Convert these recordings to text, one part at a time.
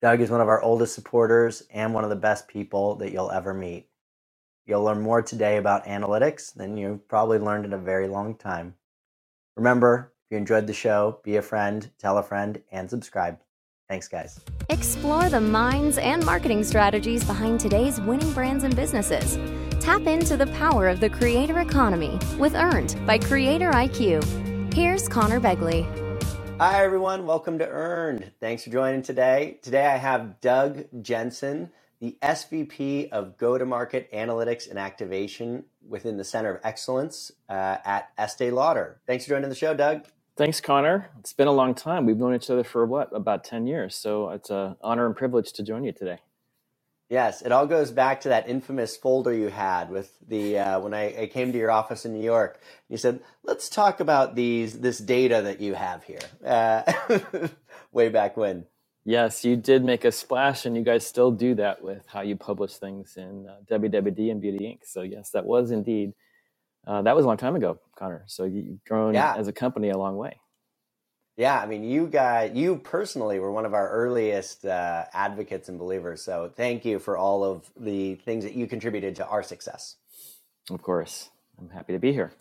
Doug is one of our oldest supporters and one of the best people that you'll ever meet. You'll learn more today about analytics than you've probably learned in a very long time. Remember, if you enjoyed the show, be a friend, tell a friend, and subscribe. Thanks, guys. Explore the minds and marketing strategies behind today's winning brands and businesses. Tap into the power of the creator economy with Earned by Creator IQ. Here's Connor Begley. Hi, everyone. Welcome to Earned. Thanks for joining today. Today I have Doug Jensen, the SVP of Go to Market Analytics and Activation within the Center of Excellence uh, at Estee Lauder. Thanks for joining the show, Doug. Thanks, Connor. It's been a long time. We've known each other for what, about 10 years. So it's an honor and privilege to join you today. Yes, it all goes back to that infamous folder you had with the uh, when I, I, came to your office in New York. You said, "Let's talk about these this data that you have here." Uh, way back when. Yes, you did make a splash, and you guys still do that with how you publish things in uh, WWD and Beauty Inc. So yes, that was indeed uh, that was a long time ago, Connor. So you've grown yeah. as a company a long way. Yeah, I mean, you guys, you personally were one of our earliest uh, advocates and believers. So thank you for all of the things that you contributed to our success. Of course, I'm happy to be here.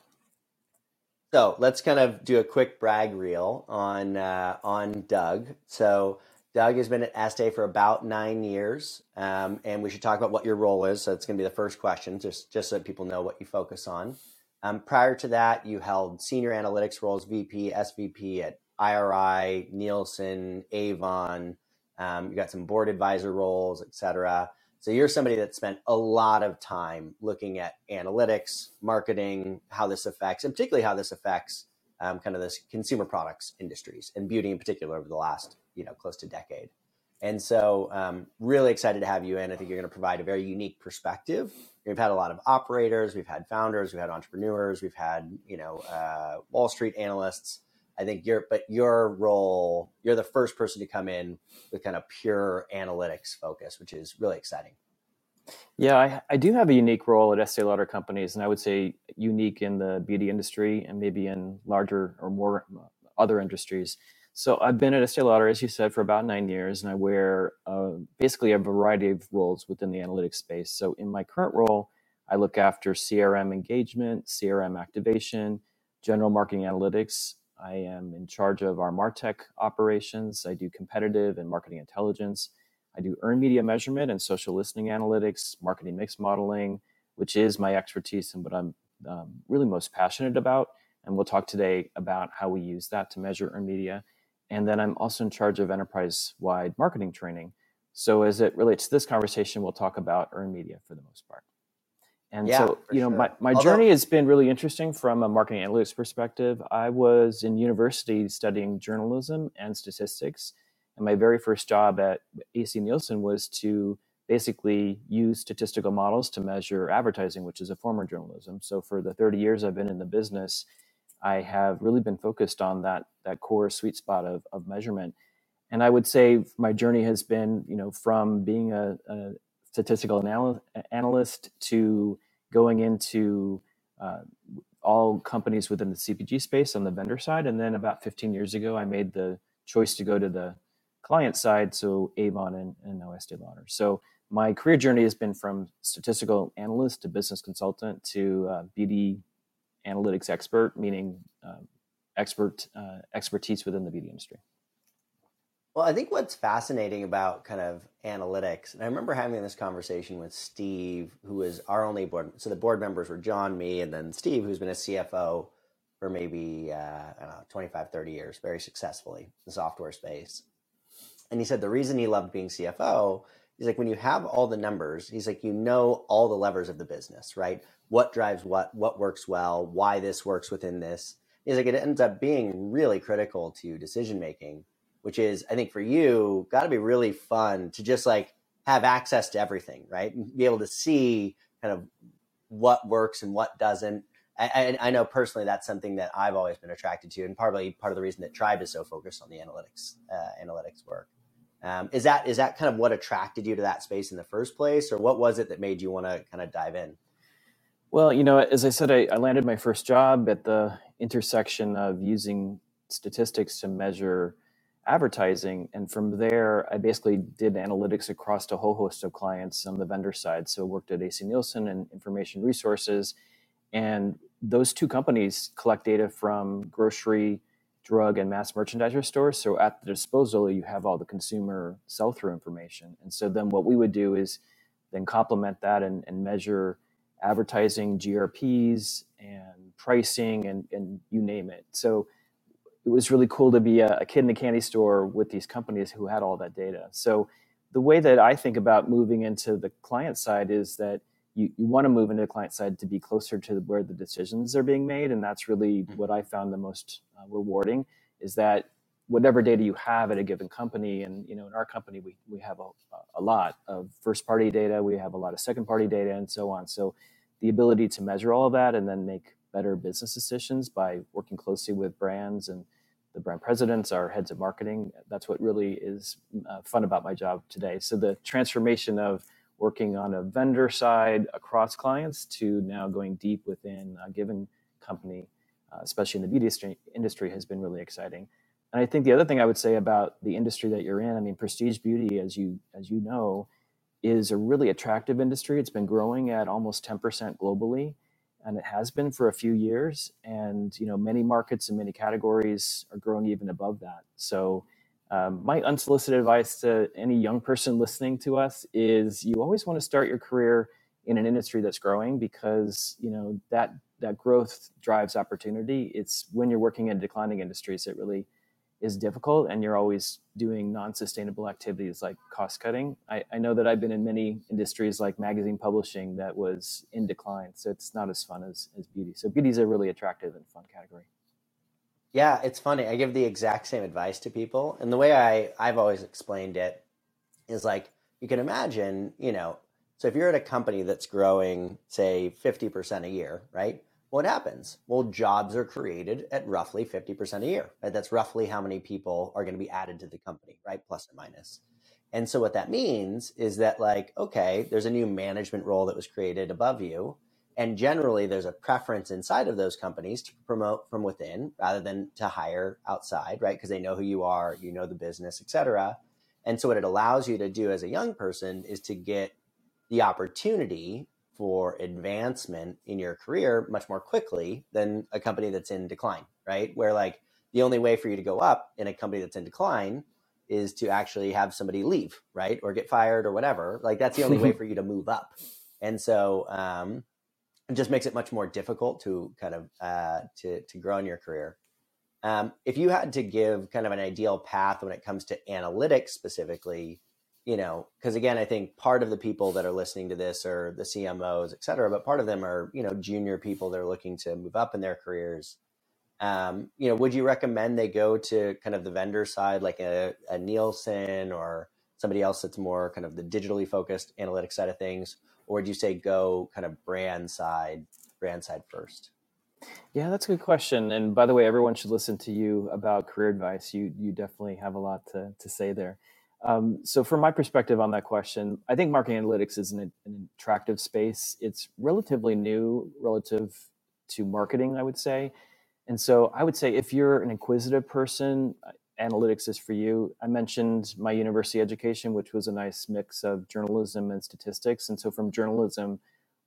So let's kind of do a quick brag reel on uh, on Doug. So Doug has been at Estee for about nine years, um, and we should talk about what your role is. So it's going to be the first question, just just so that people know what you focus on. Um, prior to that, you held senior analytics roles, VP, SVP at IRI, Nielsen, Avon. Um, you got some board advisor roles, et cetera. So you're somebody that spent a lot of time looking at analytics, marketing, how this affects, and particularly how this affects um, kind of this consumer products industries and beauty in particular over the last, you know, close to decade. And so, um, really excited to have you in. I think you're going to provide a very unique perspective. We've had a lot of operators, we've had founders, we've had entrepreneurs, we've had you know uh, Wall Street analysts. I think you're, but your role, you're the first person to come in with kind of pure analytics focus, which is really exciting. Yeah, I, I do have a unique role at Estee Lauder companies, and I would say unique in the beauty industry and maybe in larger or more other industries. So I've been at Estee Lauder, as you said, for about nine years, and I wear uh, basically a variety of roles within the analytics space. So in my current role, I look after CRM engagement, CRM activation, general marketing analytics. I am in charge of our Martech operations. I do competitive and marketing intelligence. I do earned media measurement and social listening analytics, marketing mix modeling, which is my expertise and what I'm um, really most passionate about. And we'll talk today about how we use that to measure earned media and then I'm also in charge of enterprise wide marketing training. So as it relates to this conversation, we'll talk about earned media for the most part. And yeah, so, you know, sure. my, my Although, journey has been really interesting from a marketing analytics perspective. I was in university studying journalism and statistics. And my very first job at AC Nielsen was to basically use statistical models to measure advertising, which is a form of journalism. So for the 30 years I've been in the business, I have really been focused on that that core sweet spot of, of measurement. And I would say my journey has been, you know, from being a, a statistical anal- analyst to going into uh, all companies within the CPG space on the vendor side. And then about 15 years ago, I made the choice to go to the client side, so Avon and, and now Estee Lauder. So my career journey has been from statistical analyst to business consultant to uh, BD analytics expert, meaning um, expert uh, expertise within the beauty industry. Well, I think what's fascinating about kind of analytics, and I remember having this conversation with Steve, who was our only board. So the board members were John, me, and then Steve, who's been a CFO for maybe, uh, I don't know, 25, 30 years, very successfully in the software space. And he said the reason he loved being CFO He's like, when you have all the numbers, he's like, you know all the levers of the business, right? What drives what, what works well, why this works within this. He's like, it ends up being really critical to decision making, which is, I think for you, got to be really fun to just like have access to everything, right? And be able to see kind of what works and what doesn't. I, I, know personally that's something that I've always been attracted to, and probably part of the reason that Tribe is so focused on the analytics uh, analytics work. Um, is that is that kind of what attracted you to that space in the first place, or what was it that made you want to kind of dive in? Well, you know, as I said, I, I, landed my first job at the intersection of using statistics to measure advertising. And from there, I basically did analytics across a whole host of clients on the vendor side. So worked at AC Nielsen and Information Resources. And those two companies collect data from grocery, drug, and mass merchandiser stores. So at the disposal, you have all the consumer sell through information. And so then what we would do is then complement that and, and measure advertising, GRPs, and pricing, and, and you name it. So it was really cool to be a, a, kid in a candy store with these companies who had all that data. So the way that I think about moving into the client side is that you, you want to move into the client side to be closer to where the decisions are being made. And that's really mm-hmm. what I found the most uh, rewarding is that whatever data you have at a given company, and you know, in our company, we, we have a, a lot of first party data, we have a lot of second party data and so on. So the ability to measure all of that and then make better business decisions by working closely with brands and the brand presidents, our heads of marketing. That's what really is uh, fun about my job today. So the transformation of working on a vendor side across clients to now going deep within a given company, uh, especially in the beauty industry, has been really exciting. And I think the other thing I would say about the industry that you're in, I mean, prestige beauty, as you as you know, is a really attractive industry. It's been growing at almost 10% globally and it has been for a few years. And you know, many markets and many categories are growing even above that. So, um, my unsolicited advice to any young person listening to us is: you always want to start your career in an industry that's growing because you know that that growth drives opportunity. It's when you're working in declining industries that really is difficult and you're always doing non-sustainable activities like cost cutting. I, I, know that i've been in many industries like magazine publishing that was in decline so it's not as fun as, as beauty. So beauty is a really attractive and fun category. Yeah it's funny. I give the exact same advice to people and the way i i've always explained it is like you can imagine you know so if you're at a company that's growing say 50% a year right what happens? Well, jobs are created at roughly 50% a year. Right? That's roughly how many people are going to be added to the company, right? Plus or minus. And so what that means is that like, okay, there's a new management role that was created above you. And generally there's a preference inside of those companies to promote from within rather than to hire outside, right? Because they know who you are, you know the business, et cetera. And so what it allows you to do as a young person is to get the opportunity for advancement in your career much more quickly than a company that's in decline, right? Where like the only way for you to go up in a company that's in decline is to actually have somebody leave, right? Or get fired or whatever. Like that's the only way for you to move up. And so um, it just makes it much more difficult to kind of uh, to to grow in your career. Um, if you had to give kind of an ideal path when it comes to analytics specifically, you know, because again, I think part of the people that are listening to this are the CMOs, et cetera, but part of them are, you know, junior people that are looking to move up in their careers. Um, you know, would you recommend they go to kind of the vendor side, like a, a Nielsen or somebody else that's more kind of the digitally focused analytics side of things? Or would you say go kind of brand side, brand side first? Yeah, that's a good question. And by the way, everyone should listen to you about career advice. You you definitely have a lot to, to say there. Um, so, from my perspective on that question, I think marketing analytics is an, an, attractive space. It's relatively new relative to marketing, I would say. And so, I would say if you're an inquisitive person, uh, analytics is for you. I mentioned my university education, which was a nice mix of journalism and statistics. And so, from journalism,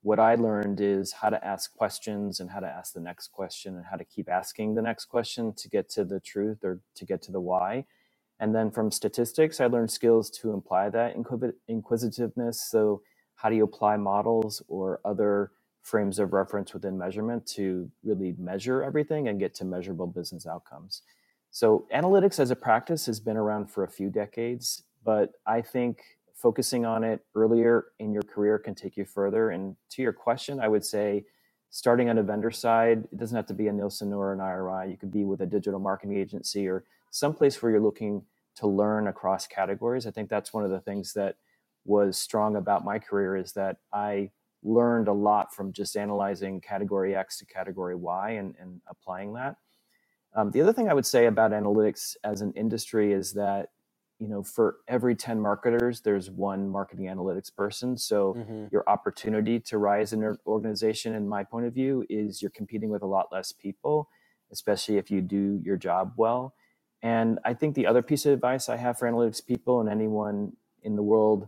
what I learned is how to ask questions and how to ask the next question and how to keep asking the next question to get to the truth or to get to the why and then from statistics, I learned skills to imply that inquisitiveness. So, how do you apply models or other frames of reference within measurement to really measure everything and get to measurable business outcomes? So, analytics as a practice has been around for a few decades, but I think focusing on it earlier in your career can take you further. And to your question, I would say starting on a vendor side, it doesn't have to be a Nielsen or an IRI. You could be with a digital marketing agency or someplace where you're looking to learn across categories. I think that's one of the things that was strong about my career is that I learned a lot from just analyzing category X to category Y and, and applying that. Um, the other thing I would say about analytics as an industry is that you know for every 10 marketers there's one marketing analytics person so mm-hmm. your opportunity to rise in an organization in my point of view is you're competing with a lot less people especially if you do your job well And I think the other piece of advice I have for analytics people and anyone in the world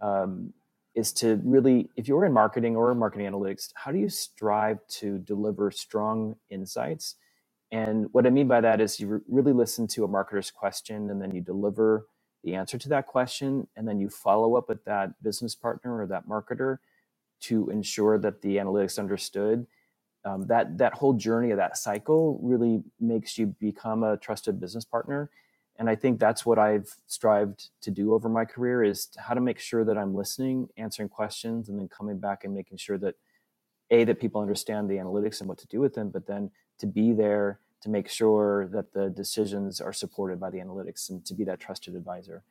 um, is to really, if you're in marketing or marketing analytics, how do you strive to deliver strong insights? And what I mean by that is you re- really listen to a marketer's question and then you deliver the answer to that question. And then you follow up with that business partner or that marketer to ensure that the analytics understood. Um, that that whole journey of that cycle really makes you become a trusted business partner. And i think that's what i've strived to do over my career is how to make sure that i'm listening answering questions and then coming back and making sure that a that people understand the analytics and what to do with them but then to be there to make sure that the decisions are supported by the analytics and to be that trusted advisor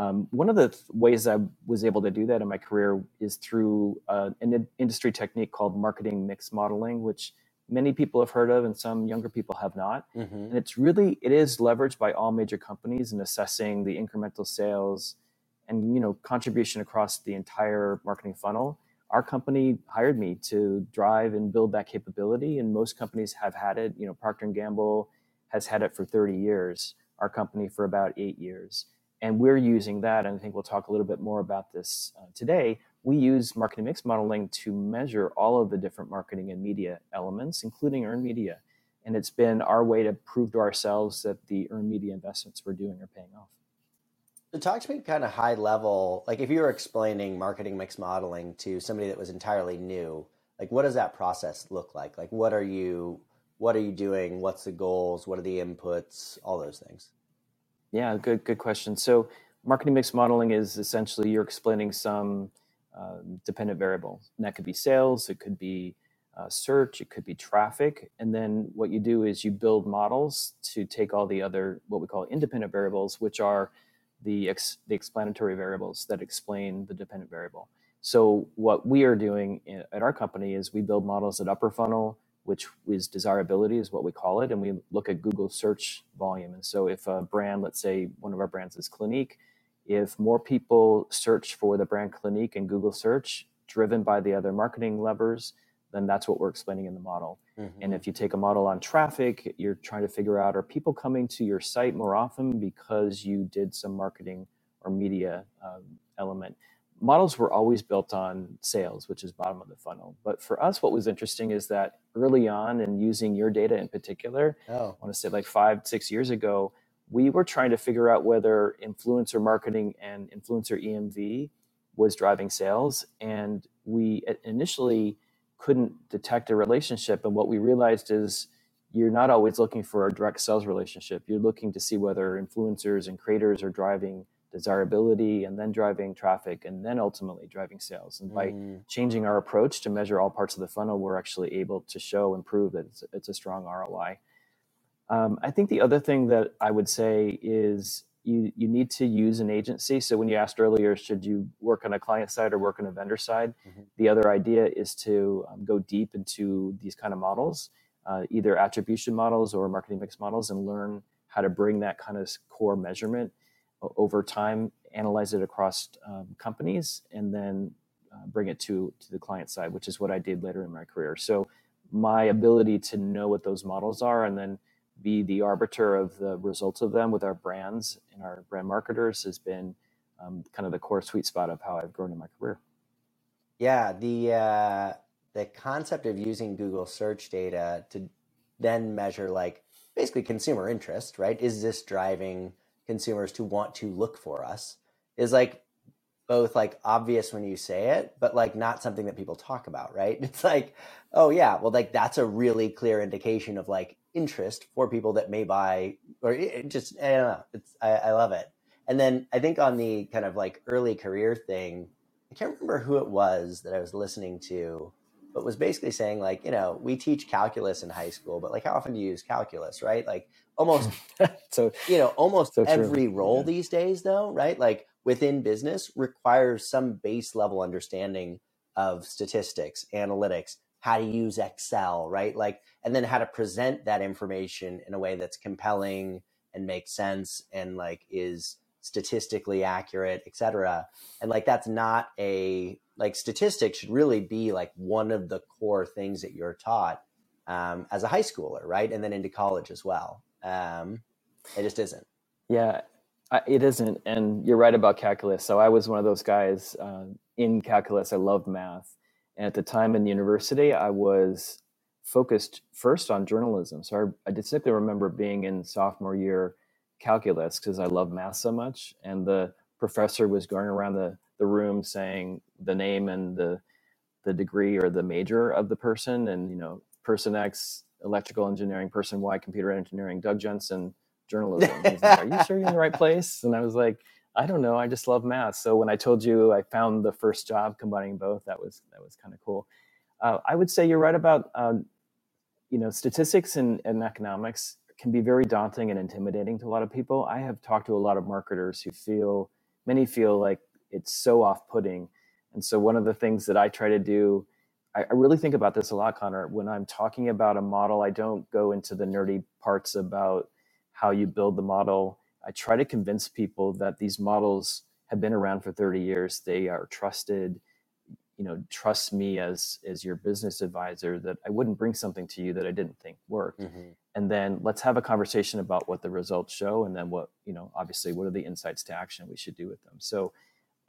um, one of the ways I was able to do that in my career is through uh, an industry technique called marketing mix modeling, which many people have heard of and some younger people have not. Mm-hmm. And it's really it is leveraged by all major companies in assessing the incremental sales and you know contribution across the entire marketing funnel. Our company hired me to drive and build that capability, and most companies have had it. You know, Procter and Gamble has had it for 30 years. Our company for about eight years and we're using that and i think we'll talk a little bit more about this uh, today we use marketing mix modeling to measure all of the different marketing and media elements including earned media. And it's been our way to prove to ourselves that the earned media investments we're doing are paying off. So talk to me kind of high level like if you were explaining marketing mix modeling to somebody that was entirely new like what does that process look like? Like what are you what are you doing? What's the goals? What are the inputs? All those things yeah, good good question. So marketing mix modeling is essentially you're explaining some uh, dependent variable. And that could be sales, it could be uh, search, it could be traffic, and then what you do is you build models to take all the other what we call independent variables, which are the ex- the explanatory variables that explain the dependent variable. So what we are doing at our company is we build models at upper funnel, which is desirability is what we call it and we look at google search volume. And so if a brand let's say one of our brands is clinique if more people search for the brand clinique in google search driven by the other marketing levers then that's what we're explaining in the model. Mm-hmm. and if you take a model on traffic you're trying to figure out are people coming to your site more often because you did some marketing or media um, element models were always built on sales, which is bottom of the funnel. But for us, what was interesting is that early on, and using your data in particular, oh. I want to say like five, six years ago, we were trying to figure out whether influencer marketing and influencer EMV was driving sales. And we initially couldn't detect a relationship. And what we realized is you're not always looking for a direct sales relationship. You're looking to see whether influencers and creators are driving desirability and then driving traffic and then ultimately driving sales and by mm. changing our approach to measure all parts of the funnel we're actually able to show and prove that it's, it's a strong roi um, i think the other thing that i would say is you, you need to use an agency so when you asked earlier should you work on a client side or work on a vendor side mm-hmm. the other idea is to um, go deep into these kind of models uh, either attribution models or marketing mix models and learn how to bring that kind of core measurement over time, analyze it across um, companies, and then uh, bring it to to the client side, which is what I did later in my career. So my ability to know what those models are and then be the arbiter of the results of them with our brands and our brand marketers has been um, kind of the core sweet spot of how I've grown in my career. Yeah, the uh, the concept of using Google search data to then measure like basically consumer interest, right? Is this driving consumers to want to look for us is like both like obvious when you say it, but like not something that people talk about, right? It's like, oh yeah, well like that's a really clear indication of like interest for people that may buy or it just I don't know. It's I, I love it. And then I think on the kind of like early career thing, I can't remember who it was that I was listening to but was basically saying like you know we teach calculus in high school but like how often do you use calculus right like almost so you know almost so every role yeah. these days though right? Like within business requires some base level understanding of statistics analytics how to use excel right? Like and then how to present that information in a way that's compelling and makes sense and like is statistically accurate etc and like that's not a like statistics should really be like one of the core things that you're taught um, as a high schooler right? And then into college as well um, It just isn't. Yeah, it isn't. And you're right about calculus. So I was one of those guys uh, in calculus. I loved math. And at the time in the university, I was focused first on journalism. So I, I distinctly remember being in sophomore year calculus because I love math so much. And the professor was going around the, the room saying the name and the the degree or the major of the person and you know person x electrical engineering person why computer engineering doug jensen journalism. He's like, are you sure you're in the right place? And i was like i don't know. I just love math. So when i told you i found the first job combining both that was that was kind of cool. Uh, i would say you're right about um, you know statistics and, and economics can be very daunting and intimidating to a lot of people. I have talked to a lot of marketers who feel many feel like it's so off-putting. And so one of the things that i try to do I, I really think about this a lot connor. When i'm talking about a model i don't go into the nerdy parts about how you build the model. I try to convince people that these models have been around for 30 years. They are trusted. You know trust me as as your business advisor that i wouldn't bring something to you that i didn't think worked. Hmm and then let's have a conversation about what the results show and then what you know obviously what are the insights to action we should do with them. So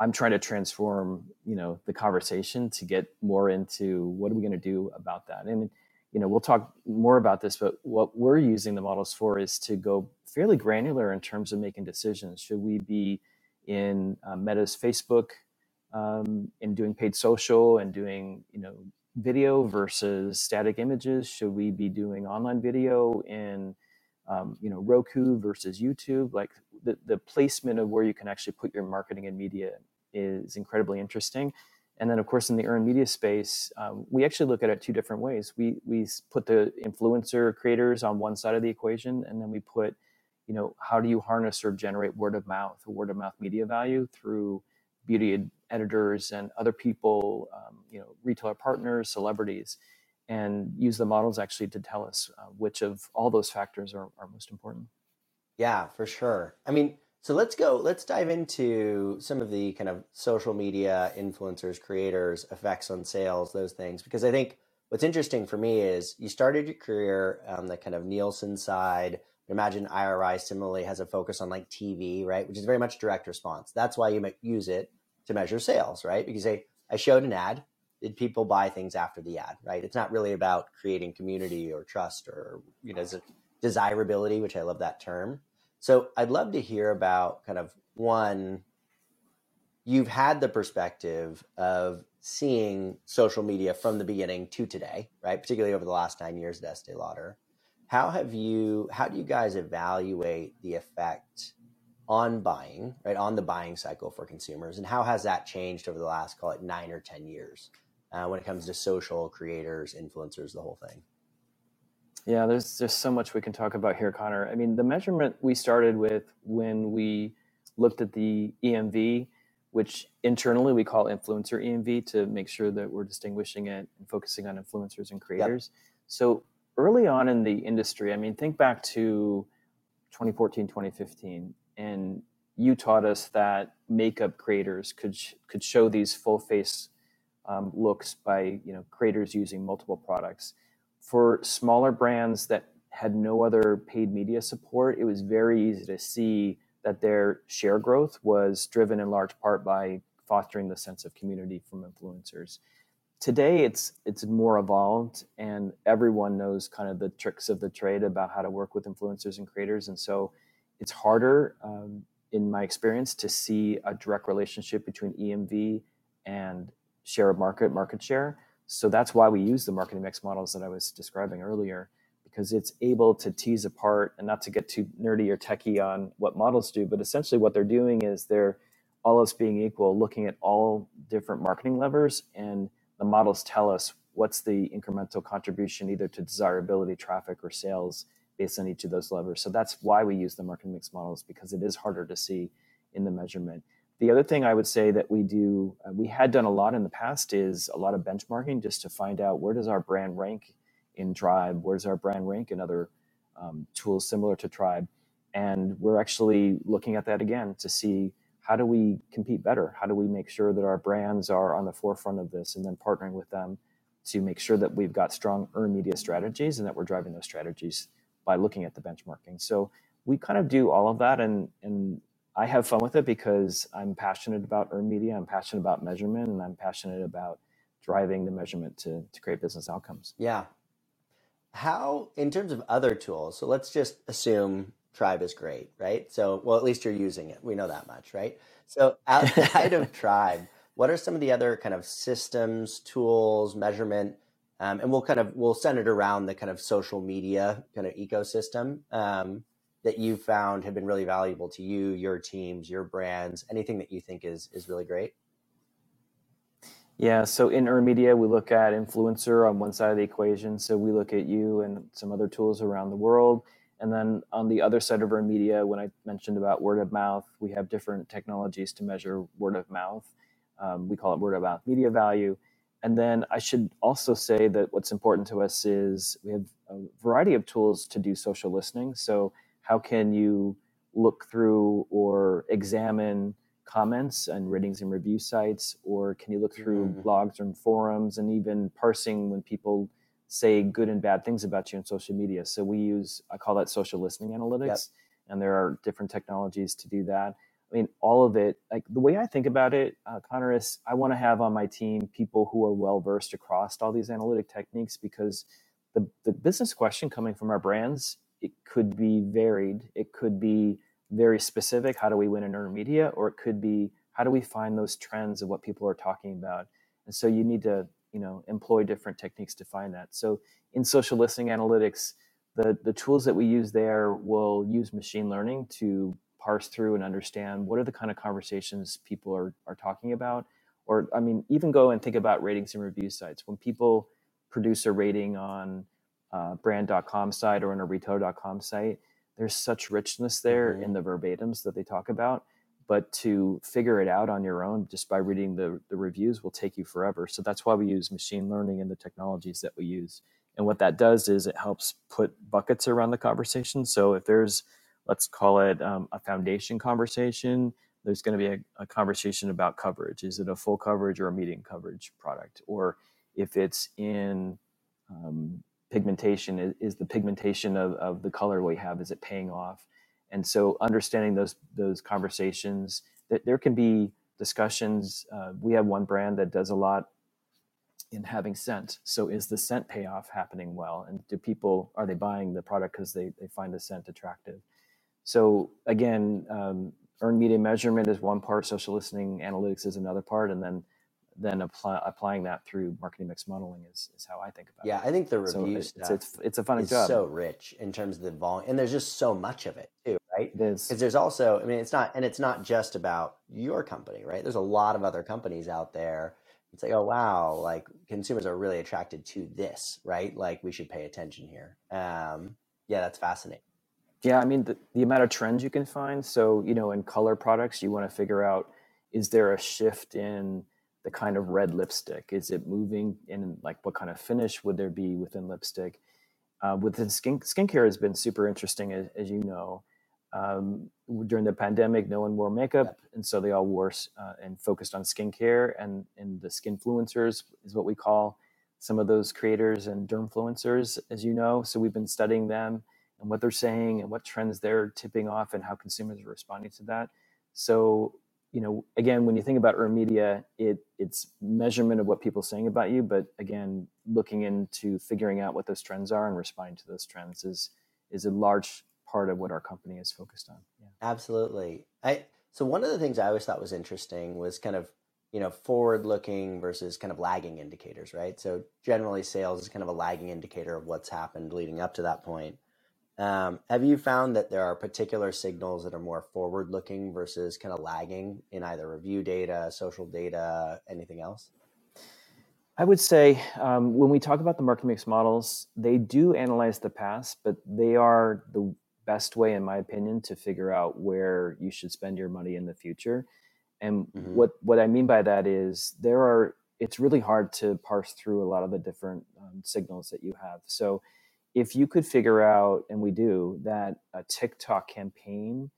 i'm trying to transform you know the conversation to get more into what are we going to do about that and you know we'll talk more about this but what we're using the models for is to go fairly granular in terms of making decisions should we be in uh, meta's facebook um, in doing paid social and doing you know video versus static images? Should we be doing online video in um, you know Roku versus YouTube? Like the, the placement of where you can actually put your marketing and media is incredibly interesting. And then, of course, in the earned media space, um, we actually look at it two different ways. We we put the influencer creators on one side of the equation, and then we put, you know, how do you harness or generate word of mouth, word of mouth media value through beauty editors and other people, um, you know, retailer partners, celebrities, and use the models actually to tell us uh, which of all those factors are, are most important. Yeah, for sure. I mean, so let's go, let's dive into some of the kind of social media influencers, creators, effects on sales, those things, because I think what's interesting for me is you started your career on the kind of Nielsen side. Imagine IRI similarly has a focus on like TV, right? Which is very much direct response. That's why you use it to measure sales, right? Because I, I showed an ad. Did people buy things after the ad, right? It's not really about creating community or trust or, you know, desirability, which I love that term. So I'd love to hear about kind of one, you've had the perspective of seeing social media from the beginning to today, right? Particularly over the last nine years at Estee Lauder. How have you, how do you guys evaluate the effect on buying, right, on the buying cycle for consumers, and how has that changed over the last, call it nine or 10 years uh, when it comes to social creators, influencers, the whole thing? Yeah, there's there's so much we can talk about here, Connor. I mean, the measurement we started with when we looked at the EMV, which internally we call influencer EMV to make sure that we're distinguishing it and focusing on influencers and creators. Yep. So early on in the industry, I mean, think back to 2014, 2015 and you taught us that makeup creators could could show these full face um, looks by you know creators using multiple products. For smaller brands that had no other paid media support, it was very easy to see that their share growth was driven in large part by fostering the sense of community from influencers. Today, it's it's more evolved, and everyone knows kind of the tricks of the trade about how to work with influencers and creators, and so it's harder, um, in my experience, to see a direct relationship between EMV and share of market, market share. So that's why we use the marketing mix models that I was describing earlier, because it's able to tease apart and not to get too nerdy or techie on what models do, but essentially what they're doing is they're all else being equal, looking at all different marketing levers, and the models tell us what's the incremental contribution either to desirability, traffic, or sales based on each of those levers. So that's why we use the marketing mix models because it is harder to see in the measurement. The other thing I would say that we do, uh, we had done a lot in the past, is a lot of benchmarking just to find out where does our brand rank in Tribe, where does our brand rank in other um, tools similar to Tribe, and we're actually looking at that again to see how do we compete better, how do we make sure that our brands are on the forefront of this, and then partnering with them to make sure that we've got strong earned media strategies and that we're driving those strategies by looking at the benchmarking. So we kind of do all of that, and and I have fun with it because I'm passionate about earned media, I'm passionate about measurement, and I'm passionate about driving the measurement to to create business outcomes. Yeah. How, in terms of other tools, so let's just assume Tribe is great, right? So, well, at least you're using it. We know that much, right? So, outside of Tribe, what are some of the other kind of systems, tools, measurement, um, and we'll kind of we'll send it around the kind of social media kind of ecosystem um, that you've found have been really valuable to you, your teams, your brands, anything that you think is is really great. Yeah, so in earned media, we look at influencer on one side of the equation. So we look at you and some other tools around the world. And then on the other side of earned media, when I mentioned about word of mouth, we have different technologies to measure word of mouth. Um, we call it word of mouth media value. And then I should also say that what's important to us is we have a variety of tools to do social listening. So, how can you look through or examine comments and ratings and review sites, or can you look through mm-hmm. blogs and forums and even parsing when people say good and bad things about you on social media? So we use I call that social listening analytics, yep. and there are different technologies to do that. I mean, all of it. Like the way I think about it, uh, Connor is I want to have on my team people who are well versed across all these analytic techniques because the the business question coming from our brands it could be varied. It could be very specific how do we win in earned media or it could be how do we find those trends of what people are talking about? And so you need to you know employ different techniques to find that. So in social listening analytics the the tools that we use there will use machine learning to parse through and understand what are the kind of conversations people are, are talking about. Or i mean even go and think about ratings and review sites. When people produce a rating on uh, brand.com site or on a retailer.com site there's such richness there mm-hmm. in the verbatims that they talk about. But to figure it out on your own just by reading the, the reviews will take you forever. So that's why we use machine learning and the technologies that we use. And what that does is it helps put buckets around the conversation. So if there's let's call it um, a foundation conversation there's going to be a, a, conversation about coverage. Is it a full coverage or a medium coverage product? Or if it's in um, pigmentation is, is the pigmentation of, of the color we have is it paying off? And so understanding those those conversations that there can be discussions uh, we have one brand that does a lot in having scent. So is the scent payoff happening well? And do people are they buying the product because they, they find the scent attractive? So again um, earned media measurement is one part social listening analytics is another part and then then apply, applying that through marketing mix modeling is, is how I think about yeah, it. Yeah, I think the review so it's, it's, it's a fun job. so rich in terms of the volume, and there's just so much of it too, right? Because there's also, I mean, it's not, and it's not just about your company, right? There's a lot of other companies out there. It's like, oh wow, like consumers are really attracted to this, right? Like we should pay attention here. Um, yeah, that's fascinating. Yeah, I mean the, the amount of trends you can find. So you know, in color products, you want to figure out is there a shift in the kind of red lipstick? Is it moving in like what kind of finish would there be within lipstick? Uh, within skin skincare has been super interesting, as, as you know. Um, during the pandemic, no one wore makeup, and so they all wore uh, and focused on skincare. And and the skinfluencers is what we call some of those creators and dermfluencers, as you know. So we've been studying them and what they're saying and what trends they're tipping off and how consumers are responding to that. So you know, again, when you think about earned media, it it's measurement of what people are saying about you, but again, looking into figuring out what those trends are and responding to those trends is is a large part of what our company is focused on. Yeah. Absolutely. I so one of the things I always thought was interesting was kind of you know forward looking versus kind of lagging indicators, right? So generally, sales is kind of a lagging indicator of what's happened leading up to that point. Um, have you found that there are particular signals that are more forward looking versus kind of lagging in either review data, social data, anything else? I would say um, when we talk about the market mix models, they do analyze the past, but they are the best way, in my opinion, to figure out where you should spend your money in the future. And mm-hmm. what what I mean by that is there are it's really hard to parse through a lot of the different um, signals that you have. So if you could figure out, and we do, that a TikTok campaign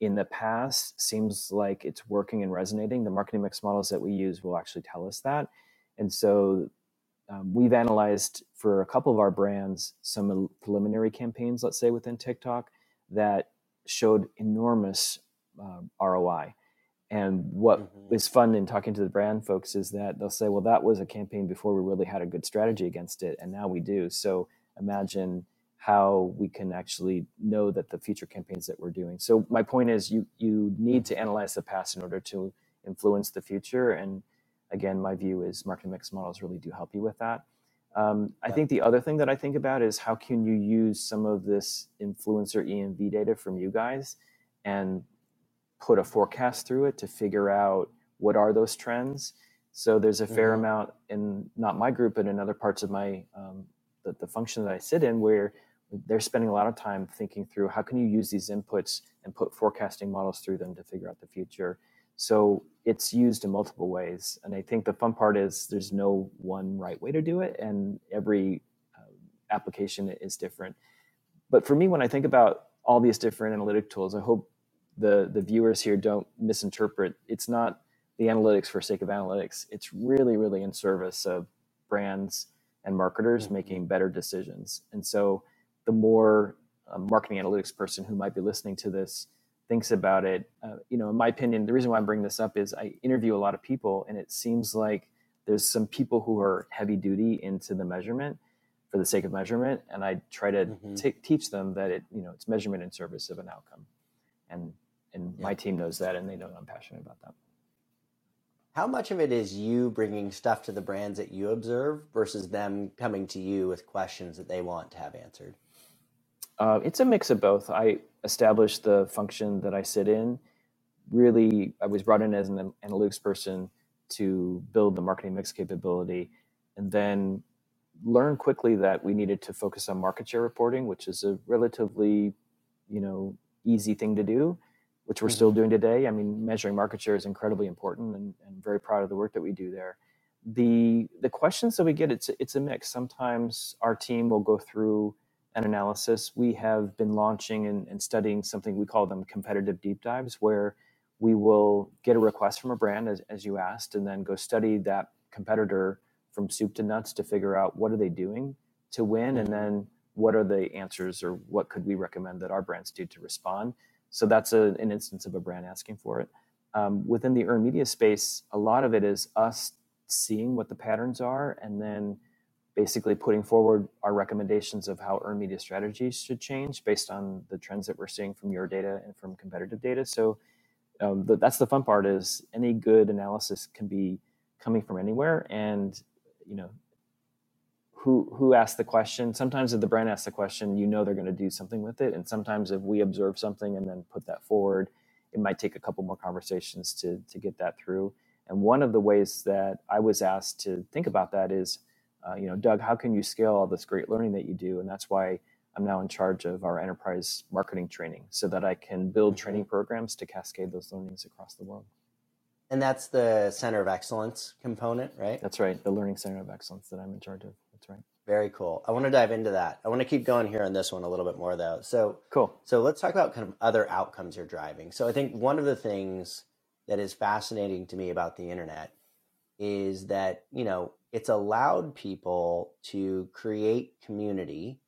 in the past seems like it's working and resonating, the marketing mix models that we use will actually tell us that. And so um, we've analyzed for a couple of our brands some preliminary campaigns, let's say within TikTok, that showed enormous uh, ROI. And what mm-hmm. is fun in talking to the brand folks is that they'll say, well, that was a campaign before we really had a good strategy against it, and now we do. So imagine how we can actually know that the future campaigns that we're doing. So my point is, you you need to analyze the past in order to influence the future. And again, my view is marketing mix models really do help you with that. Um, I think the other thing that I think about is how can you use some of this influencer EMV data from you guys and put a forecast through it to figure out what are those trends. So there's a fair mm-hmm. amount in not my group, but in other parts of my um, the, the function that I sit in where they're spending a lot of time thinking through how can you use these inputs and put forecasting models through them to figure out the future. So it's used in multiple ways, and I think the fun part is there's no one right way to do it, and every uh, application is different. But for me, when I think about all these different analytic tools, I hope the the viewers here don't misinterpret. It's not the analytics for sake of analytics. It's really, really in service of brands and marketers mm-hmm. making better decisions. And so, the more a marketing analytics person who might be listening to this thinks about it, uh, you know, in my opinion, the reason why I'm bringing this up is I interview a lot of people, and it seems like there's some people who are heavy duty into the measurement for the sake of measurement, and I try to mm-hmm. t- teach them that it, you know, it's measurement in service of an outcome, and and yeah. my team knows that and they know I'm passionate about that. How much of it is you bringing stuff to the brands that you observe versus them coming to you with questions that they want to have answered? Uh, it's a mix of both. I established the function that I sit in. Really, I was brought in as an analytics person to build the marketing mix capability, and then learn quickly that we needed to focus on market share reporting, which is a relatively, you know, easy thing to do which we're mm-hmm. still doing today. I mean, measuring market share is incredibly important, and, and very proud of the work that we do there. The the questions that we get, it's it's a mix. Sometimes our team will go through an analysis. We have been launching and, and studying something we call them competitive deep dives, where we will get a request from a brand, as, as you asked, and then go study that competitor from soup to nuts to figure out what are they doing to win, and mm-hmm. then what are the answers or what could we recommend that our brands do to respond so that's a, an instance of a brand asking for it. Um, within the earned media space, a lot of it is us seeing what the patterns are and then basically putting forward our recommendations of how earned media strategies should change based on the trends that we're seeing from your data and from competitive data. So um, the, that's the fun part is any good analysis can be coming from anywhere and you know who who asked the question. Sometimes if the brand asks the question, you know they're going to do something with it, and sometimes if we observe something and then put that forward, it might take a couple more conversations to to get that through. And one of the ways that I was asked to think about that is, uh, you know, Doug, how can you scale all this great learning that you do? And that's why I'm now in charge of our enterprise marketing training, so that I can build mm-hmm. training programs to cascade those learnings across the world. And that's the center of excellence component, right? That's right, the learning center of excellence that I'm in charge of. Very cool. I want to dive into that. I want to keep going here on this one a little bit more though. So cool. So let's talk about kind of other outcomes you're driving. So I think one of the things that is fascinating to me about the internet is that, you know, it's allowed people to create community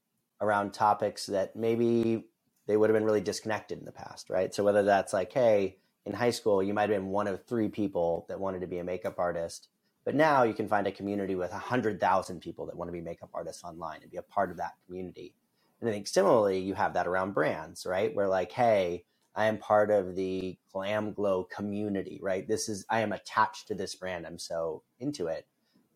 around topics that maybe they would have been really disconnected in the past, right? So whether that's like, hey, in high school, you might have been one of three people that wanted to be a makeup artist but now you can find a community with 100,000 people that want to be makeup artists online and be a part of that community. And I think similarly, you have that around brands, right? Where like, hey, I am part of the Glam Glow community, right? This is, I am attached to this brand. I'm so into it.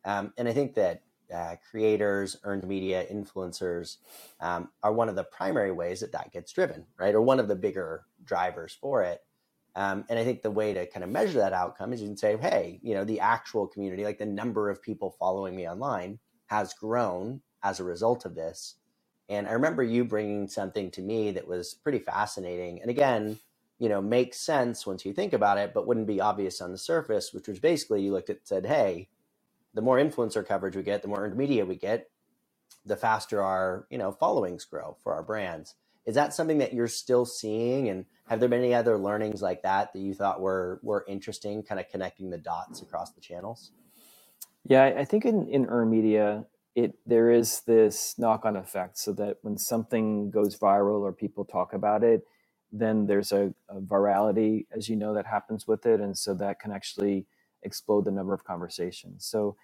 Um, and I think that uh, creators, earned media, influencers um, are one of the primary ways that that gets driven, right? Or one of the bigger drivers for it. Um, and I think the way to kind of measure that outcome is you can say, hey, you know, the actual community, like the number of people following me online has grown as a result of this. And I remember you bringing something to me that was pretty fascinating. And again, you know, makes sense once you think about it, but wouldn't be obvious on the surface, which was basically you looked at said, hey, the more influencer coverage we get, the more earned media we get, the faster our, you know, followings grow for our brands. Is that something that you're still seeing and have there been any other learnings like that that you thought were were interesting, kind of connecting the dots across the channels? Yeah, I think in, in earned media, it there is this knock-on effect so that when something goes viral or people talk about it, then there's a, a, virality, as you know, that happens with it. And so that can actually explode the number of conversations. So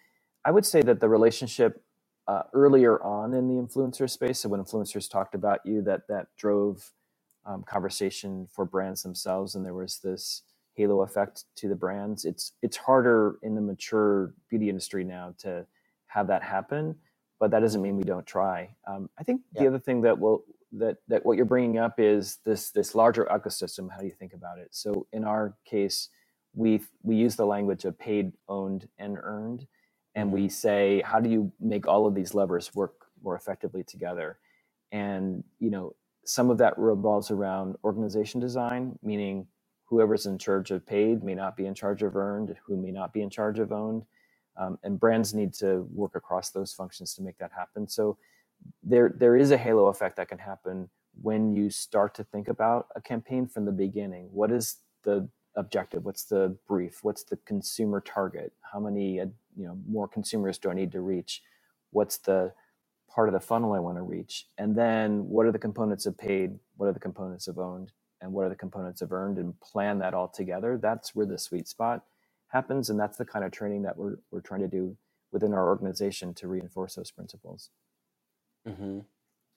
I would say that the relationship uh, earlier on in the influencer space, so when influencers talked about you, that that drove um, conversation for brands themselves, and there was this halo effect to the brands. It's it's harder in the mature beauty industry now to have that happen, but that doesn't mean we don't try. Um, I think yeah. the other thing that will that that what you're bringing up is this this larger ecosystem. How do you think about it? So in our case, we we use the language of paid, owned, and earned, and we say how do you make all of these levers work more effectively together? And you know, some of that revolves around organization design, meaning whoever's in charge of paid may not be in charge of earned, who may not be in charge of owned. Um, and brands need to work across those functions to make that happen. So there there is a halo effect that can happen when you start to think about a campaign from the beginning. What is the objective? What's the brief? What's the consumer target? How many you know more consumers do I need to reach? What's the part of the funnel I want to reach? And then what are the components of paid? What are the components of owned? And what are the components of earned? And plan that all together. That's where the sweet spot happens, and that's the kind of training that we're we're trying to do within our organization to reinforce those principles. Mm-hmm.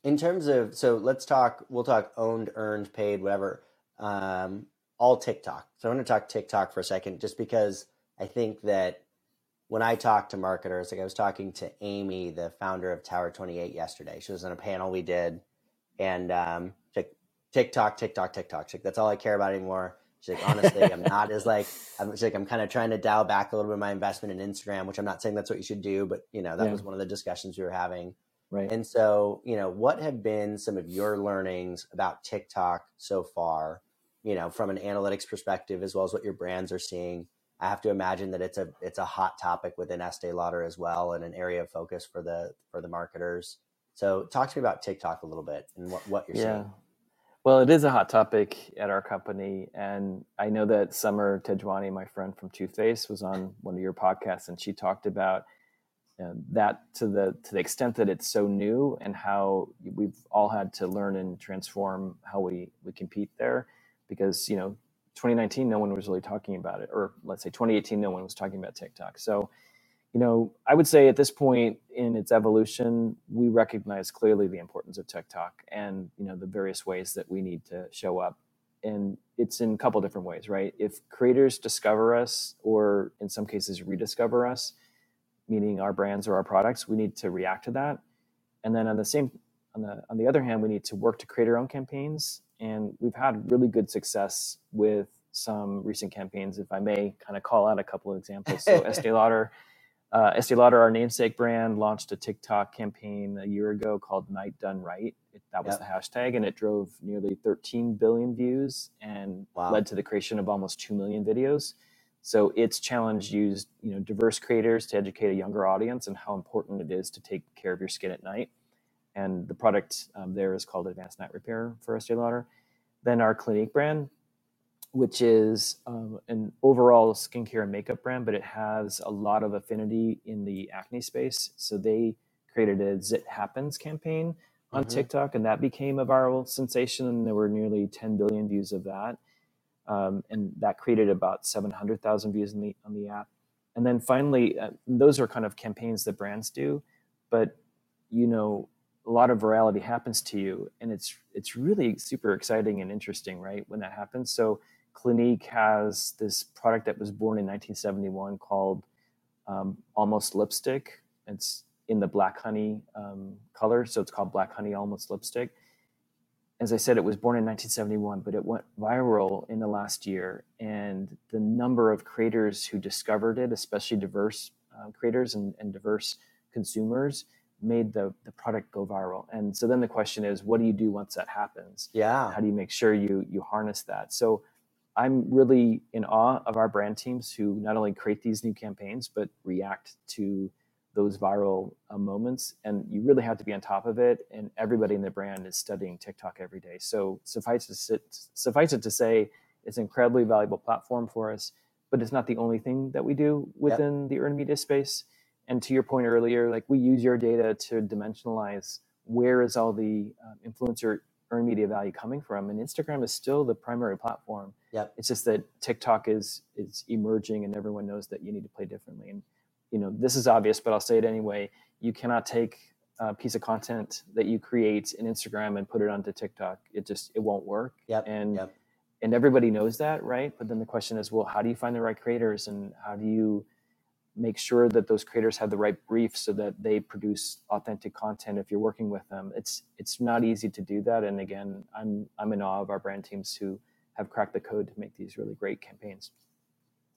In terms of, so let's talk. We'll talk owned, earned, paid, whatever. Um, all TikTok. So I want to talk TikTok for a second, just because I think that when I talk to marketers, like I was talking to Amy, the founder of Tower Twenty Eight, yesterday. She was on a panel we did, and um, like TikTok, TikTok, TikTok. She's like, that's all I care about anymore. She's like, honestly, I'm not as like I'm like I'm kind of trying to dial back a little bit of my investment in Instagram, which I'm not saying that's what you should do, but you know that yeah. was one of the discussions we were having. Right. And so, you know, what have been some of your learnings about TikTok so far, you know, from an analytics perspective, as well as what your brands are seeing? I have to imagine that it's a it's a hot topic within Estee Lauder as well, and an area of focus for the for the marketers. So, talk to me about TikTok a little bit and what, what you're yeah. seeing. Well, it is a hot topic at our company, and I know that Summer Tejwani, my friend from Too Faced, was on one of your podcasts, and she talked about that to the to the extent that it's so new and how we've all had to learn and transform how we we compete there because you know 2019 no one was really talking about it or let's say 2018 no one was talking about tiktok so you know i would say at this point in its evolution we recognize clearly the importance of tiktok and you know the various ways that we need to show up and it's in a couple different ways right if creators discover us or in some cases rediscover us meaning our brands or our products, we need to react to that. And then on the same on the on the other hand, we need to work to create our own campaigns. And we've had really good success with some recent campaigns. If I may, kind of call out a couple of examples. So Estee Lauder, uh, Estee Lauder, our namesake brand, launched a TikTok campaign a year ago called "Night Done Right." It, that was yep. the hashtag, and it drove nearly 13 billion views and wow. led to the creation of almost two million videos. So its challenge used you know diverse creators to educate a younger audience and how important it is to take care of your skin at night. And the product um, there is called Advanced Night Repair for Estee Lauder. Then our Clinique brand, which is um, an overall skincare and makeup brand, but it has a lot of affinity in the acne space. So they created a Zit Happens campaign on mm-hmm. TikTok, and that became a viral sensation. And there were nearly 10 billion views of that um, and that created about 700,000 views the, on the app. And then finally, uh, those are kind of campaigns that brands do, but you know, a lot of virality happens to you, and it's it's really super exciting and interesting, right? When that happens. So Clinique has this product that was born in 1971 called um, Almost Lipstick. It's in the black honey um, color, so it's called Black Honey Almost Lipstick as I said, it was born in 1971, but it went viral in the last year. And the number of creators who discovered it, especially diverse uh, creators and, and, diverse consumers, made the, the product go viral. And so then the question is, what do you do once that happens? Yeah. How do you make sure you you harness that? So I'm really in awe of our brand teams who not only create these new campaigns, but react to those viral uh, moments and you really have to be on top of it and everybody in the brand is studying tiktok every day so suffice it, suffice it to say it's an incredibly valuable platform for us but it's not the only thing that we do within yep. the earned media space and to your point earlier like we use your data to dimensionalize where is all the uh, influencer earned media value coming from. And Instagram is still the primary platform. Yep. It's just that TikTok is is emerging, and everyone knows that you need to play differently. And you know, this is obvious, but I'll say it anyway. You cannot take a piece of content that you create in Instagram and put it onto TikTok. It just it won't work. Yep. And Yep. and everybody knows that, right? But then the question is, well, how do you find the right creators, and how do you make sure that those creators have the right brief so that they produce authentic content if you're working with them it's it's not easy to do that and again i'm i'm in awe of our brand teams who have cracked the code to make these really great campaigns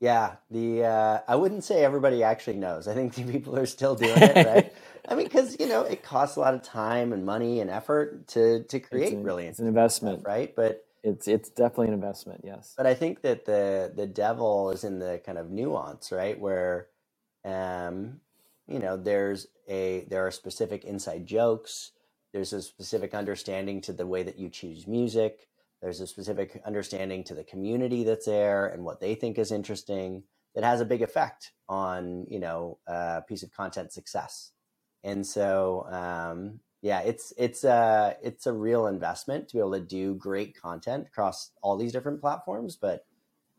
Yeah, the uh, I wouldn't say everybody actually knows. I think people are still doing it, right? I mean, because you know it costs a lot of time and money and effort to to create an- really it's an investment. stuff, right? But it's it's definitely an investment yes but I think that the the devil is in the kind of nuance, right? Where, um, you know, there's a there are specific inside jokes. There's a specific understanding to the way that you choose music. There's a specific understanding to the community that's there and what they think is interesting that has a big effect on you know a piece of content success. And so, um, yeah, it's it's a it's a real investment to be able to do great content across all these different platforms. But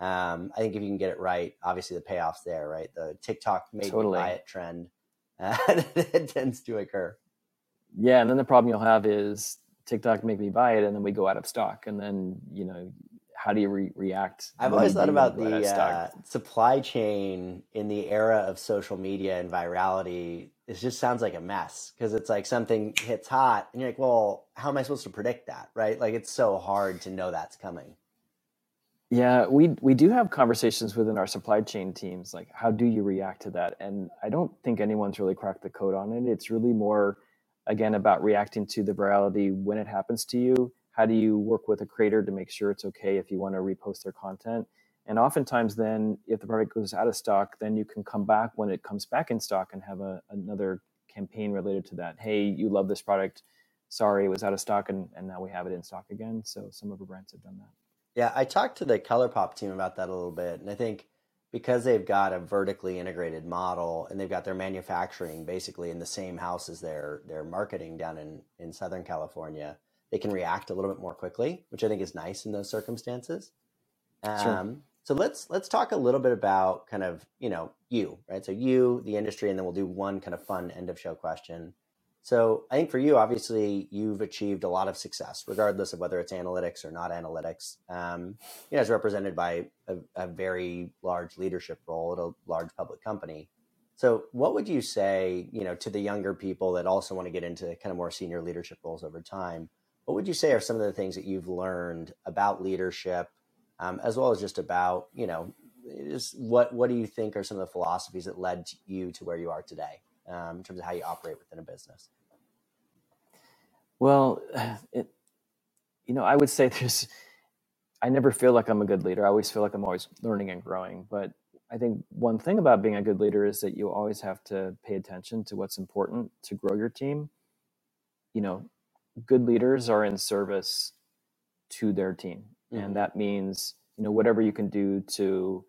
um, I think if you can get it right, obviously the payoff's there, right? The TikTok made Totally. me buy it trend uh, it tends to occur. yeah and then the problem you'll have is tiktok make me buy it and then we go out of stock and then you know how do you re- react I've always thought about go out of the uh, supply chain in the era of social media and virality. It just sounds like a mess because it's like something hits hot, and you're like, "Well, how am I supposed to predict that?" Right? Like it's so hard to know that's coming. Yeah, we we do have conversations within our supply chain teams, like how do you react to that? And I don't think anyone's really cracked the code on it. It's really more, again, about reacting to the virality when it happens to you. How do you work with a creator to make sure it's okay if you want to repost their content? And oftentimes, then if the product goes out of stock, then you can come back when it comes back in stock and have a, another campaign related to that. Hey, you love this product. Sorry, it was out of stock, and, and now we have it in stock again. So some of our brands have done that. Yeah, I talked to the ColourPop team about that a little bit, and I think because they've got a vertically integrated model and they've got their manufacturing basically in the same house as their their marketing down in in Southern California, they can react a little bit more quickly, which I think is nice in those circumstances. Sure. Um, so let's let's talk a little bit about kind of you know you right. So you, the industry, and then we'll do one kind of fun end of show question. So I think for you, obviously, you've achieved a lot of success, regardless of whether it's analytics or not analytics. Um, you know, as represented by a, a very large leadership role at a large public company. So, what would you say, you know, to the younger people that also want to get into kind of more senior leadership roles over time? What would you say are some of the things that you've learned about leadership, um, as well as just about, you know, just what what do you think are some of the philosophies that led you to where you are today, um, in terms of how you operate within a business? Well, it, you know, I would say there's, I never feel like I'm a good leader. I always feel like I'm always learning and growing. But I think one thing about being a good leader is that you always have to pay attention to what's important to grow your team. You know, good leaders are in service to their team. Mhm. And that means, you know, whatever you can do to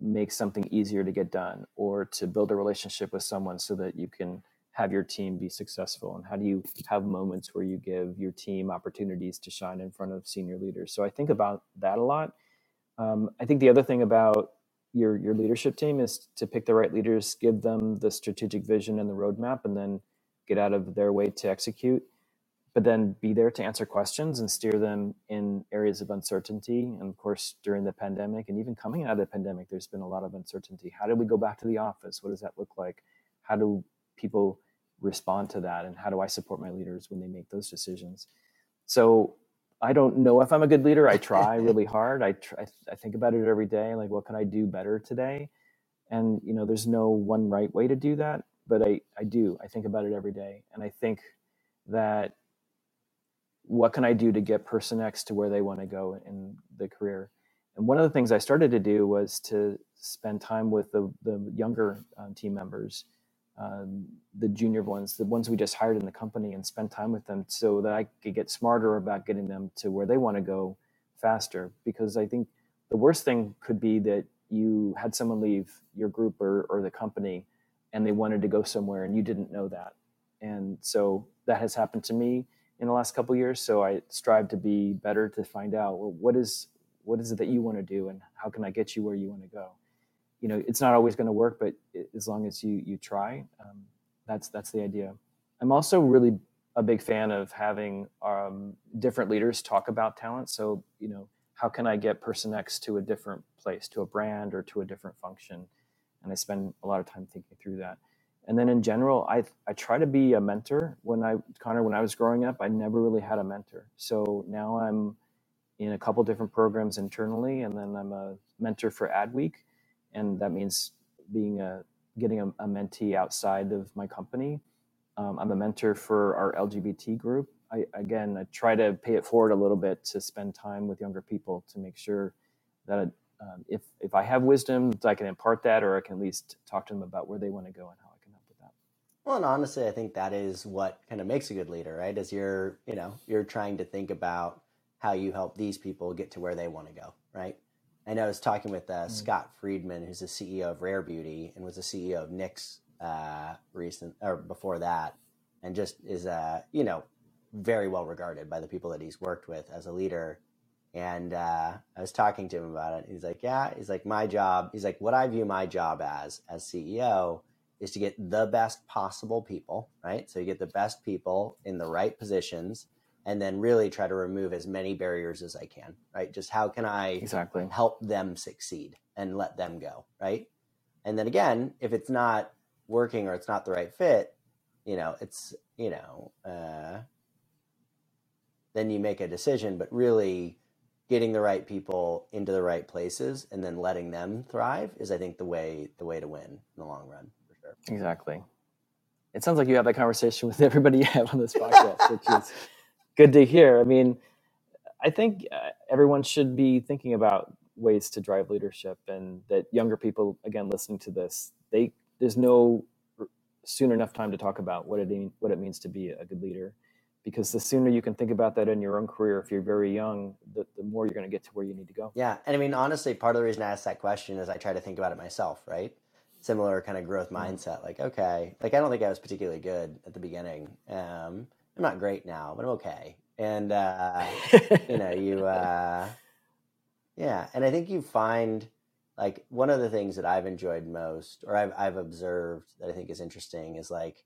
make something easier to get done or to build a relationship with someone so that you can have your team be successful? And how do you have moments where you give your team opportunities to shine in front of senior leaders? So i think about that a lot. Um, i think the other thing about your your leadership team is to pick the right leaders give them the strategic vision and the roadmap and then get out of their way to execute but then be there to answer questions and steer them in areas of uncertainty. And of course, during the pandemic and even coming out of the pandemic, there's been a lot of uncertainty. How do we go back to the office? What does that look like? How do people respond to that? And how do I support my leaders when they make those decisions? So I don't know if I'm a good leader. I try really hard. I try, I think about it every day. Like, what can I do better today? And you know, there's no one right way to do that, but I I do. I think about it every day, and I think that what can I do to get person X to where they want to go in the career? And one of the things I started to do was to spend time with the, the younger um, team members, um, the junior ones, the ones we just hired in the company, and spend time with them so that I could get smarter about getting them to where they want to go faster. Because I think the worst thing could be that you had someone leave your group or, or the company and they wanted to go somewhere and you didn't know that. And so that has happened to me in the last couple years. So I strive to be better to find out well, what is what is it that you want to do and how can I get you where you want to go. You know, it's not always going to work, but as long as you you try, um, that's that's the idea. I'm also really a big fan of having um, different leaders talk about talent. So you know, how can I get person X to a different place, to a brand or to a different function? And I spend a lot of time thinking through that and then in general i i try to be a mentor. When i connor when i was growing up i never really had a mentor. So now i'm in a couple different programs internally and then i'm a mentor for adweek. And that means being a getting a, a mentee outside of my company. Um, i'm a mentor for our lgbt group. I again i try to pay it forward a little bit to spend time with younger people to make sure that um, if if i have wisdom i can impart that or i can at least talk to them about where they want to go and how well, and honestly, I think that is what kind of makes a good leader, right? Is you're, you know, you're trying to think about how you help these people get to where they want to go, right? I know I was talking with uh, mm. Scott Friedman, who's the CEO of Rare Beauty and was the CEO of Knix uh, recent or before that, and just is, uh, you know, very well regarded by the people that he's worked with as a leader. And uh, I was talking to him about it. He's like, "Yeah," he's like, "My job." He's like, "What I view my job as as CEO." Is to get the best possible people, right? So you get the best people in the right positions and then really try to remove as many barriers as I can, right? Just how can I exactly help them succeed and let them go, right? And then again, if it's not working or it's not the right fit, you know, it's, you know, uh, then you make a decision, but really getting the right people into the right places and then letting them thrive is I think the way the way to win in the long run. Exactly. It sounds like you have that conversation with everybody you have on this podcast, which is good to hear. I mean, I think uh, everyone should be thinking about ways to drive leadership, and that younger people, again, listening to this, they there's no soon enough time to talk about what it what it means to be a good leader, because the sooner you can think about that in your own career, if you're very young, the, the more you're going to get to where you need to go. Yeah, and I mean, honestly, part of the reason I asked that question is I try to think about it myself, right? Similar kind of growth mm-hmm. mindset. Like, okay, like I don't think I was particularly good at the beginning. Um, I'm not great now, but I'm okay. And uh, you know, you, uh, yeah, and I think you find like one of the things that I've enjoyed most, or I've I've observed that I think is interesting, is like.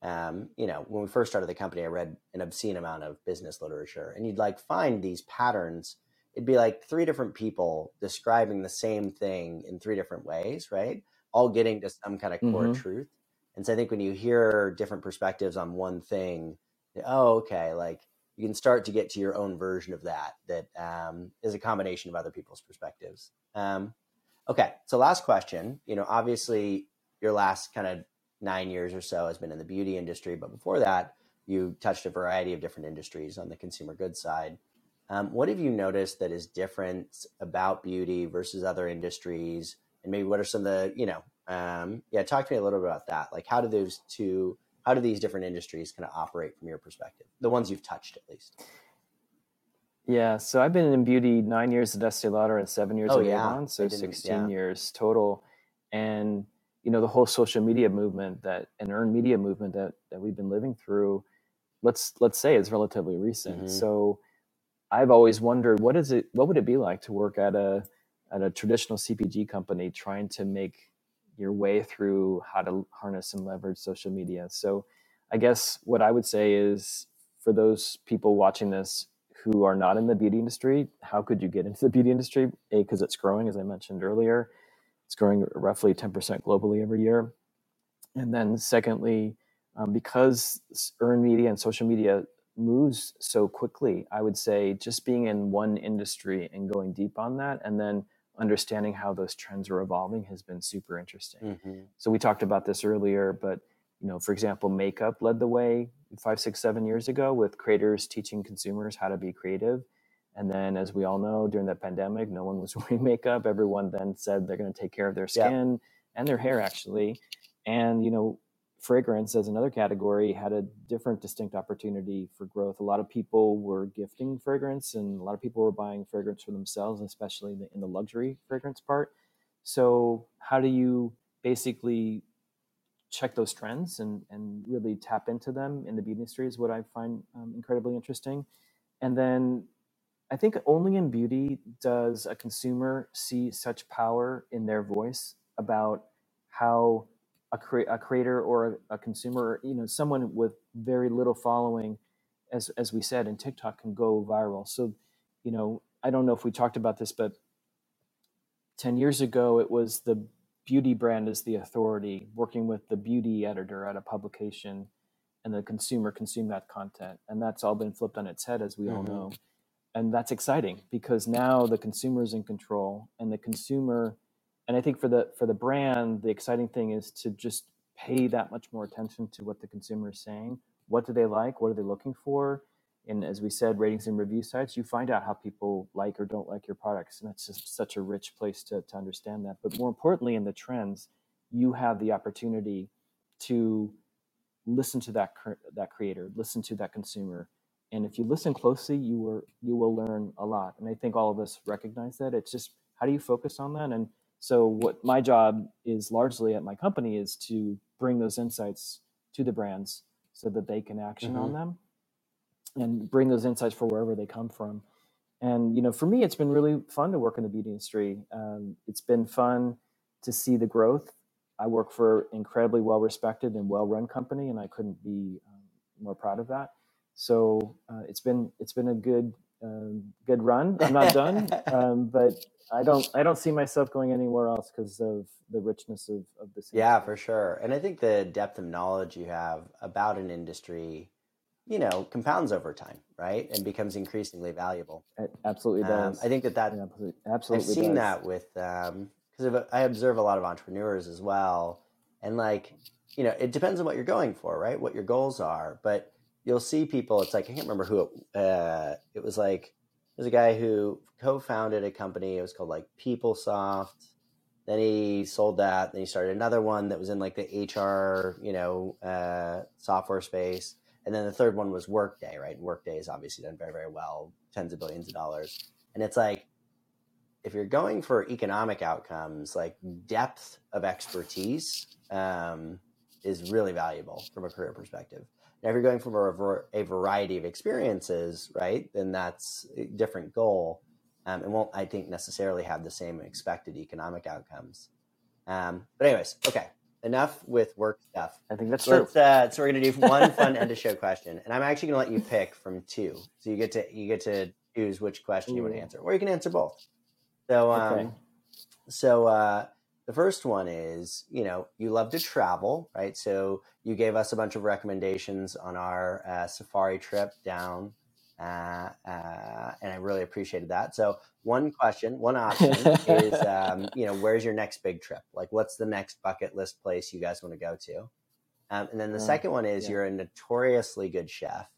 Um, you know, when we first started the company, I read an obscene amount of business literature, and you'd like find these patterns. It'd be like three different people describing the same thing in three different ways, right? All getting to some kind of core mm-hmm. truth. And so I think when you hear different perspectives on one thing, oh, okay, like you can start to get to your own version of that that um, is a combination of other people's perspectives. Um, okay, so last question. You know, obviously your last kind of nine years or so has been in the beauty industry, but before that, you touched a variety of different industries on the consumer goods side. Um, what have you noticed that is different about beauty versus other industries? And maybe what are some of the you know um, yeah talk to me a little bit about that like how do those two how do these different industries kind of operate from your perspective the ones you've touched at least yeah so i've been in beauty nine years at estee lauder and seven years oh, at yeah. avon so 16 yeah. years total and you know the whole social media movement that and earned media movement that that we've been living through let's let's say it's relatively recent mm-hmm. so i've always wondered what is it what would it be like to work at a at a traditional CPG company trying to make your way through how to harness and leverage social media. So, I guess what I would say is for those people watching this who are not in the beauty industry, how could you get into the beauty industry? A, because it's growing, as I mentioned earlier, it's growing roughly 10% globally every year. And then, secondly, um, because earned media and social media moves so quickly, I would say just being in one industry and going deep on that, and then understanding how those trends are evolving has been super interesting. Mm-hmm. So we talked about this earlier, but you know, for example, makeup led the way five, six, seven years ago with creators teaching consumers how to be creative. And then, as we all know, during the pandemic, no one was wearing makeup. Everyone then said they're going to take care of their skin yep. and their hair, actually. And you know, fragrance as another category had a different distinct opportunity for growth a lot of people were gifting fragrance and a lot of people were buying fragrance for themselves especially in the luxury fragrance part so how do you basically check those trends and and really tap into them in the beauty industry is what I find um, incredibly interesting. And then I think only in beauty does a consumer see such power in their voice about how a, cre- a creator or a, a consumer, you know, someone with very little following, as as we said, and TikTok can go viral. So, you know, I don't know if we talked about this, but 10 years ago, it was the beauty brand as the authority, working with the beauty editor at a publication, and the consumer consumed that content. And that's all been flipped on its head, as we mm-hmm. all know. And that's exciting because now the consumer is in control, and the consumer, and I think for the for the brand, the exciting thing is to just pay that much more attention to what the consumer is saying. What do they like? What are they looking for? and as we said, ratings and review sites, you find out how people like or don't like your products, and that's just such a rich place to, to understand that. But more importantly, in the trends, you have the opportunity to listen to that that creator, listen to that consumer, and if you listen closely, you will you will learn a lot. And I think all of us recognize that. It's just how do you focus on that? And so, what my job is largely at my company is to bring those insights to the brands so that they can action mm-hmm. on them and bring those insights for wherever they come from. And you know, for me, it's been really fun to work in the beauty industry. Um, it's been fun to see the growth. I work for an incredibly well respected and well run company, and I couldn't be um, more proud of that. So uh, it's been it's been a good um, good run. I'm not done, um, but I don't I don't see myself going anywhere else because of the richness of of this. Industry. Yeah, for sure. And I think the depth of knowledge you have about an industry you know, compounds over time, right, and becomes increasingly valuable. It absolutely um, does. Um, I think that that absolutely, absolutely I've seen does. that with because um, I observe a lot of entrepreneurs as well, and like you know, it depends on what you're going for, right? What your goals are, but you'll see people. It's like I can't remember who it. Uh, it was like there's a guy who co-founded a company. It was called like PeopleSoft. Then he sold that. Then he started another one that was in like the HR, you know, uh, software space and then the third one was Workday, right? Workday has obviously done very, very well, tens of billions of dollars. And it's like, if you're going for economic outcomes, like depth of expertise um, is really valuable from a career perspective. Now, if you're going from a, a variety of experiences, right, then that's a different goal. Um, and won't, I think, necessarily have the same expected economic outcomes. Um, but anyways, okay enough with work stuff. I think that's true. Uh, so we're gonna do one fun end of show question, and I'm actually gonna let you pick from two. So you get to you get to choose which question Ooh. you want to answer, or you can answer both. So um, okay. so uh, the first one is you know you love to travel, right? So you gave us a bunch of recommendations on our uh, safari trip down uh, uh, and I really appreciated that. So one question, one option is, um, you know, where's your next big trip? Like, what's the next bucket list place you guys want to go to? Um, and then the second one is yeah. you're a notoriously good chef.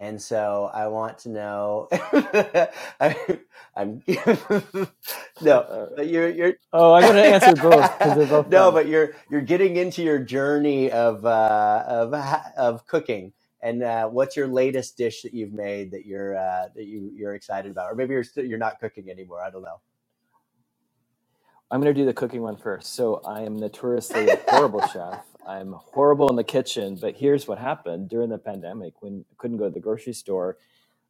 And so I want to know. I, am no, but you're you're. Oh, I'm going to answer both because they're both. no, fun. but you're you're getting into your journey of uh, of of cooking, and uh, what's your latest dish that you've made that you're uh, that you you're excited about, or maybe you're still, you're not cooking anymore? I don't know. I'm going to do the cooking one first. So I am notoriously a horrible chef. I'm horrible in the kitchen. But here's what happened during the pandemic when I couldn't go to the grocery store.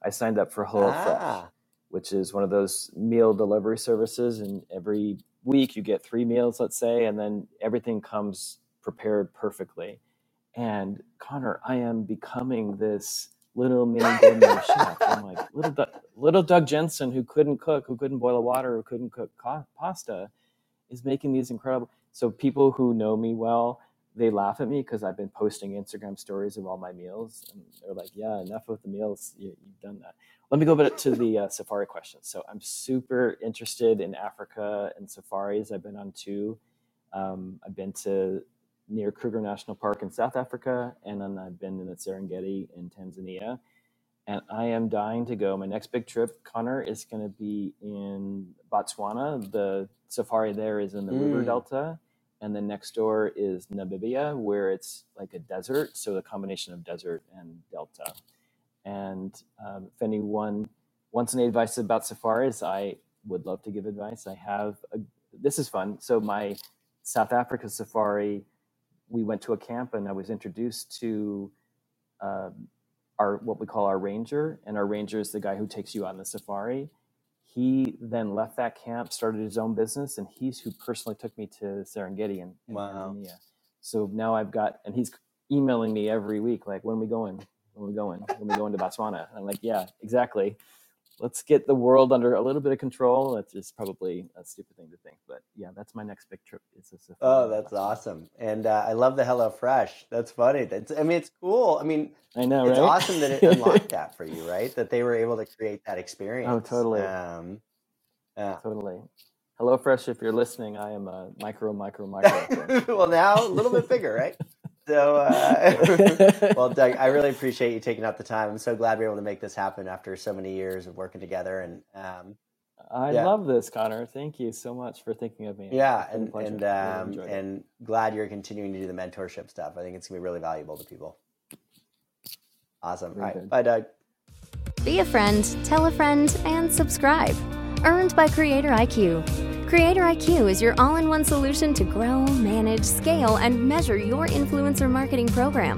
I signed up for HelloFresh, ah. which is one of those meal delivery services, and every week you get three meals, let's say, and then everything comes prepared perfectly. And Connor, I am becoming this little mini gourmet chef. I'm like little Doug, little Doug Jensen, who couldn't cook, who couldn't boil water, who couldn't cook co- pasta, is making these incredible. So people who know me well, they laugh at me because I've been posting Instagram stories of all my meals, and they're like, "Yeah, enough of the meals. You, have done that." Let me go back to the uh, safari question. So I'm super interested in Africa and safaris. I've been on two. Um, I've been to near Kruger National Park in South Africa, and then I've been in the Serengeti in Tanzania. And I am dying to go. My next big trip, Connor, is going to be in Botswana. The safari there is in the mm. river delta. And then next door is Namibia, where it's like a desert. So a combination of desert and delta. And um, if anyone wants any advice about safaris, I would love to give advice. I have a, this is fun. So my South Africa safari we went to a camp and I was introduced to uh, our what we call our ranger, and our ranger is the guy who takes you on the safari. He then left that camp, started his own business, and he's who personally took me to Serengeti in, Wow. Tanzania. So now I've got, and he's emailing me every week, like, when are we going? When are we going? When are we going to Botswana? And I'm like, yeah, exactly. Let's get the world under a little bit of control. That's just probably a stupid thing to think, but yeah, that's my next big trip. Is a safari Oh, that's awesome. And uh, I love the Hello Fresh. That's funny. That's I mean, it's cool. I mean, I know, it's right? awesome that it unlocked that for you, right? That they were able to create that experience. Oh, totally. Um, yeah. Totally. HelloFresh, if you're listening, I am a micro, micro, micro. well, now a little bit bigger, right? So, uh, well, Doug, I really appreciate you taking out the time. I'm so glad we were able to make this happen after so many years of working together. And um, I Yeah. love this, Connor. Thank you so much for thinking of me. yeah, It's been a and and um, enjoyed it. and glad you're continuing to do the mentorship stuff. I think it's gonna be really valuable to people. Awesome. Very right, good. bye, Doug. Be a friend, tell a friend, and subscribe. Earned by Creator IQ. Creator IQ is your all in one solution to grow, manage, scale, and measure your influencer marketing program.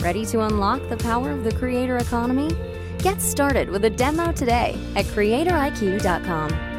Ready to unlock the power of the creator economy? Get started with a demo today at creatoriq.com.